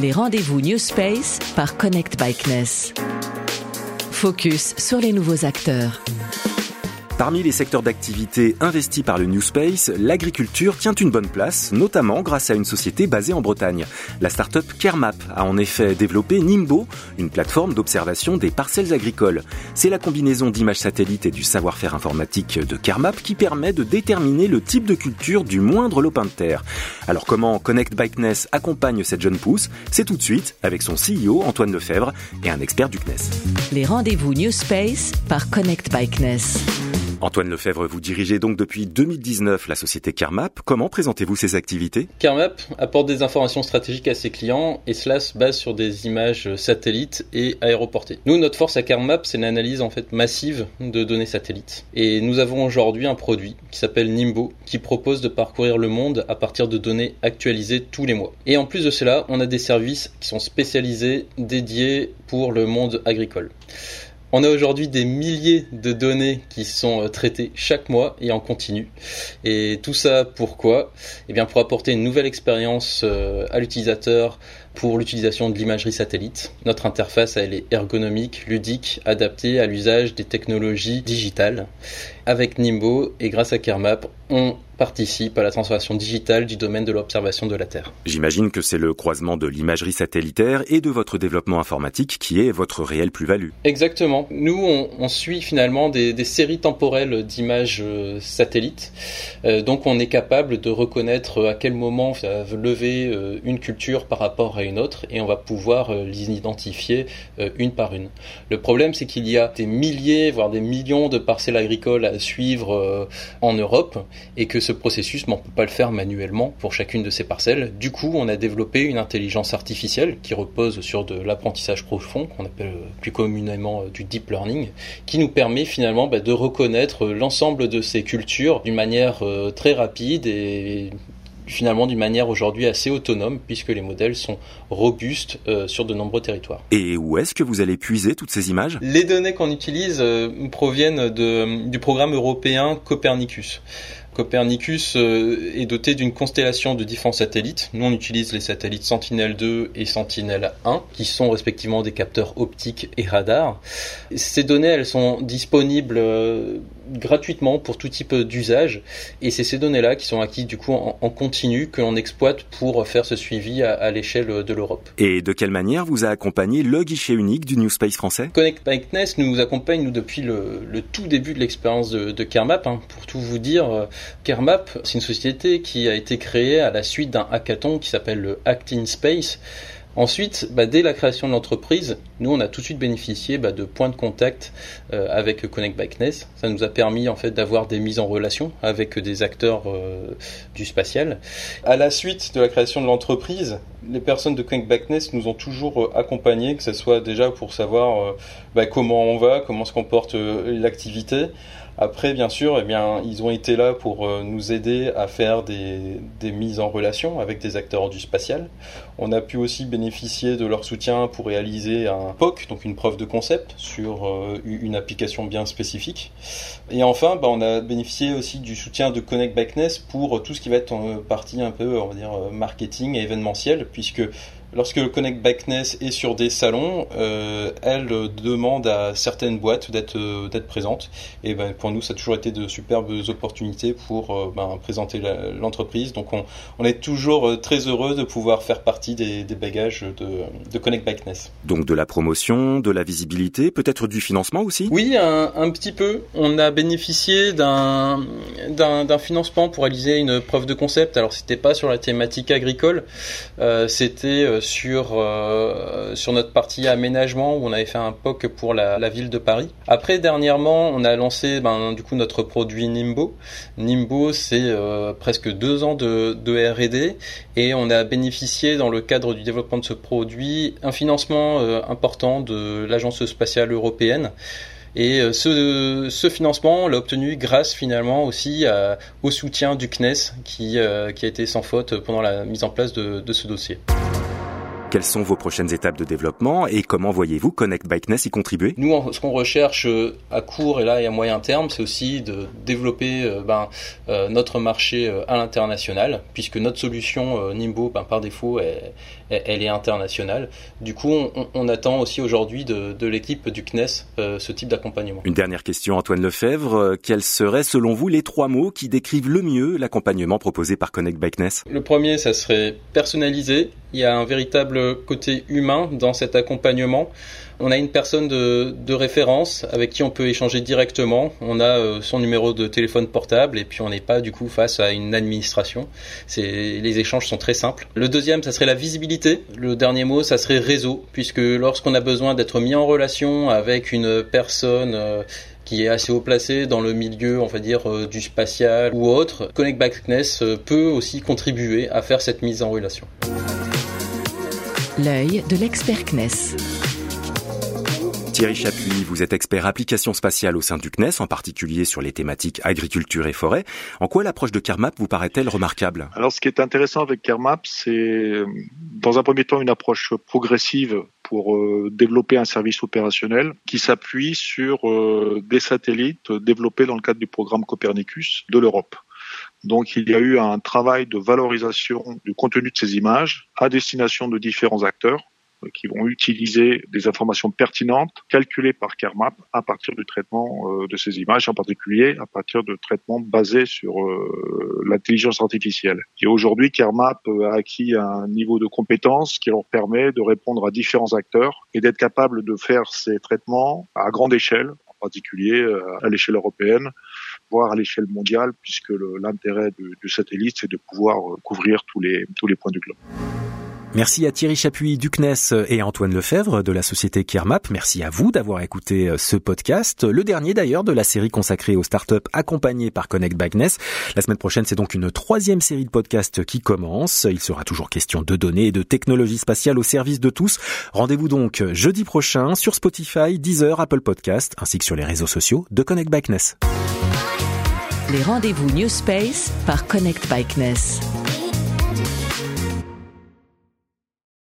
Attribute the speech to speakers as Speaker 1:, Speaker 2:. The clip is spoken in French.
Speaker 1: Les rendez-vous New Space par Connect Bikeness. Focus sur les nouveaux acteurs.
Speaker 2: Parmi les secteurs d'activité investis par le New Space, l'agriculture tient une bonne place, notamment grâce à une société basée en Bretagne. La start-up Kermap a en effet développé Nimbo, une plateforme d'observation des parcelles agricoles. C'est la combinaison d'images satellites et du savoir-faire informatique de Kermap qui permet de déterminer le type de culture du moindre lopin de terre. Alors comment Connect Bikeness accompagne cette jeune pousse? C'est tout de suite avec son CEO Antoine Lefebvre et un expert du CNES.
Speaker 1: Les rendez-vous New Space par Connect Bikeness.
Speaker 2: Antoine Lefebvre, vous dirigez donc depuis 2019 la société Carmap. Comment présentez-vous ces activités?
Speaker 3: Carmap apporte des informations stratégiques à ses clients et cela se base sur des images satellites et aéroportées. Nous, notre force à Carmap, c'est l'analyse en fait massive de données satellites. Et nous avons aujourd'hui un produit qui s'appelle Nimbo qui propose de parcourir le monde à partir de données actualisées tous les mois. Et en plus de cela, on a des services qui sont spécialisés, dédiés pour le monde agricole. On a aujourd'hui des milliers de données qui sont euh, traitées chaque mois et en continu. Et tout ça pourquoi? Eh bien pour apporter une nouvelle expérience euh, à l'utilisateur pour l'utilisation de l'imagerie satellite. Notre interface elle est ergonomique, ludique, adaptée à l'usage des technologies digitales. Avec Nimbo et grâce à Kermap, on participe à la transformation digitale du domaine de l'observation de la Terre.
Speaker 2: J'imagine que c'est le croisement de l'imagerie satellitaire et de votre développement informatique qui est votre réelle plus-value.
Speaker 3: Exactement. Nous, on, suit finalement des, séries temporelles d'images euh, satellites. Euh, donc on est capable de reconnaître à quel moment lever euh, une culture par rapport à une autre et on va pouvoir les identifier une par une. Le problème, c'est qu'il y a des milliers, voire des millions de parcelles agricoles à suivre en Europe et que ce processus, mais on peut pas le faire manuellement pour chacune de ces parcelles. Du coup, on a développé une intelligence artificielle qui repose sur de l'apprentissage profond, qu'on appelle plus communément euh, du deep learning, qui nous permet finalement bah, de reconnaître l'ensemble de ces cultures d'une manière euh, très rapide et finalement d'une manière aujourd'hui assez autonome puisque les modèles sont robustes euh, sur de nombreux territoires.
Speaker 2: Et où est-ce que vous allez puiser toutes ces images?
Speaker 3: Les données qu'on utilise proviennent de, du programme européen Copernicus. Copernicus euh, est doté d'une constellation de différents satellites. Nous, on utilise les satellites Sentinel-2 et Sentinel-1, qui sont respectivement des capteurs optiques et radars. Ces données, elles sont disponibles euh, gratuitement pour tout type d'usage, et c'est ces données-là qui sont acquises du coup en, continu que l'on exploite pour faire ce suivi à, l'échelle de l'Europe.
Speaker 2: Et de quelle manière vous a accompagné le guichet unique du New Space français?
Speaker 3: Connect Bikeness nous accompagne nous depuis le, tout début de l'expérience de, de Kermap. Hein. Pour tout vous dire, euh, Kermap, c'est une société qui a été créée à la suite d'un hackathon qui s'appelle le Act in Space. Ensuite, bah, dès la création de l'entreprise, nous on a tout de suite bénéficié bah, de points de contact euh, avec Connect Bikeness. Ça nous a permis en fait d'avoir des mises en relation avec des acteurs euh, du spatial. À la suite de la création de l'entreprise, les personnes de Connect Bikeness nous ont toujours euh, accompagnés, que ce soit déjà pour savoir bah, comment on va, comment se comporte l'activité. Après, bien sûr, eh bien, ils ont été là pour euh, nous aider à faire des, des, mises en relation avec des acteurs du spatial. On a pu aussi bénéficier de leur soutien pour réaliser un POC, donc une preuve de concept sur euh, une application bien spécifique. Et enfin, bah, on a bénéficié aussi du soutien de Connect Backness pour tout ce qui va être en partie un peu, on va dire, marketing et événementiel, puisque Lorsque le Connect Backness est sur des salons, euh, elle demande à certaines boîtes d'être euh, d'être présentes. Et ben, pour nous, ça a toujours été de superbes opportunités pour euh, ben, présenter l'entreprise. Donc on, on, est toujours très heureux de pouvoir faire partie des, des bagages de, de Connect Backness.
Speaker 2: Donc de la promotion, de la visibilité, peut-être du financement aussi?
Speaker 3: Oui, un, un, petit peu. On a bénéficié d'un d'un financement pour réaliser une preuve de concept. Alors c'était pas sur la thématique agricole, euh, c'était sur, euh, sur notre partie aménagement où on avait fait un POC pour la, ville de Paris. Après, dernièrement, on a lancé ben, du coup notre produit Nimbo. Nimbo, c'est euh, presque deux ans de, R&D et on a bénéficié dans le cadre du développement de ce produit un financement euh, important de l'Agence spatiale européenne. Et ce, ce financement, on l'a obtenu grâce finalement aussi au soutien du CNES qui, a été sans faute pendant la mise en place de ce dossier.
Speaker 2: Quelles sont vos prochaines étapes de développement et comment voyez-vous Connect Bikeness y contribuer?
Speaker 3: Nous, ce qu'on recherche euh, à court et là et à moyen terme, c'est aussi de développer euh, ben, euh, notre marché à l'international, puisque notre solution Nimbo, ben, par défaut, elle, elle, est internationale. Du coup, on, on attend aussi aujourd'hui de, de l'équipe du CNES ce type d'accompagnement.
Speaker 2: Une dernière question, Antoine Lefebvre. Quels seraient, selon vous, les trois mots qui décrivent le mieux l'accompagnement proposé par Connect Bikeness
Speaker 3: Le premier, ça serait personnalisé. Il y a un véritable côté humain dans cet accompagnement. On a une personne de, référence avec qui on peut échanger directement. On a euh, son numéro de téléphone portable et puis on n'est pas du coup face à une administration. Les échanges sont très simples. Le deuxième, ça serait la visibilité. Le dernier mot, ça serait réseau, puisque lorsqu'on a besoin d'être mis en relation avec une personne euh, qui est assez haut placé dans le milieu, on va dire, euh, du spatial ou autre, Connect Backness peut aussi contribuer à faire cette mise en relation.
Speaker 1: L'œil de l'expert CNES.
Speaker 2: Thierry Chapuis, vous êtes expert application spatiale au sein du CNES, en particulier sur les thématiques agriculture et forêt. En quoi l'approche de Kermap vous paraît-elle remarquable?
Speaker 4: Alors, ce qui est intéressant avec Kermap, c'est dans un premier temps une approche progressive pour euh, développer un service opérationnel qui s'appuie sur euh, des satellites développés dans le cadre du programme Copernicus de l'Europe. Donc il y a eu un travail de valorisation du contenu de ces images à destination de différents acteurs euh, qui vont utiliser des informations pertinentes calculées par Kermap à partir du traitement euh, de ces images, en particulier à partir de traitements basés sur euh, l'intelligence artificielle. Et aujourd'hui, Kermap a acquis un niveau de compétence qui leur permet de répondre à différents acteurs et d'être capable de faire ces traitements à grande échelle, en particulier à l'échelle européenne, voire à l'échelle mondiale, puisque l'intérêt du, satellite, c'est de pouvoir euh, couvrir tous les, tous les points du globe.
Speaker 2: Merci à Thierry Chapuis du CNES et Antoine Lefebvre de la société Kermap. Merci à vous d'avoir écouté euh, ce podcast, le dernier d'ailleurs de la série consacrée aux startups accompagnées par Connect Bagness. La semaine prochaine, c'est donc une troisième série de podcasts qui commence. Il sera toujours question de données et de technologies spatiales au service de tous. Rendez-vous donc jeudi prochain sur Spotify, Deezer, Apple Podcast, ainsi que sur les réseaux sociaux de Connect Bagness
Speaker 1: les rendez-vous New Space par Connect Bikeness.